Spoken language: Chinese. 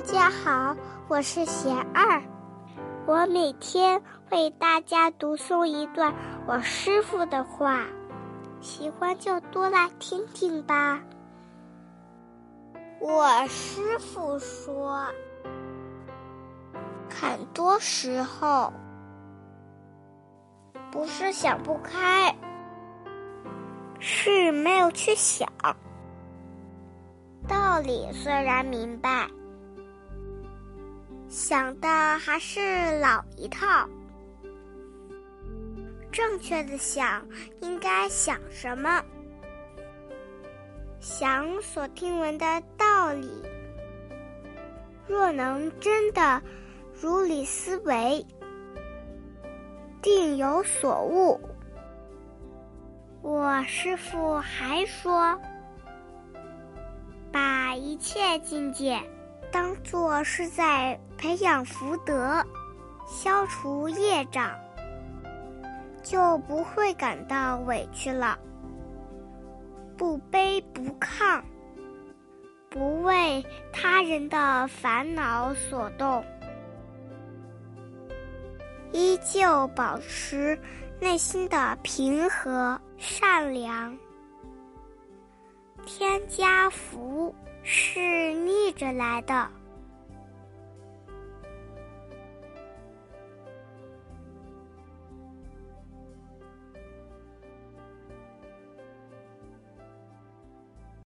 大家好，我是贤二，我每天为大家读诵一段我师傅的话，喜欢就多来听听吧。我师傅说，很多时候不是想不开，是没有去想。道理虽然明白，想的还是老一套。正确的想应该想什么？想所听闻的道理。若能真的如理思维，定有所悟。我师父还说。把一切境界当做是在培养福德、消除业障，就不会感到委屈了。不卑不亢，不为他人的烦恼所动，依旧保持内心的平和、善良。添加福是着来的。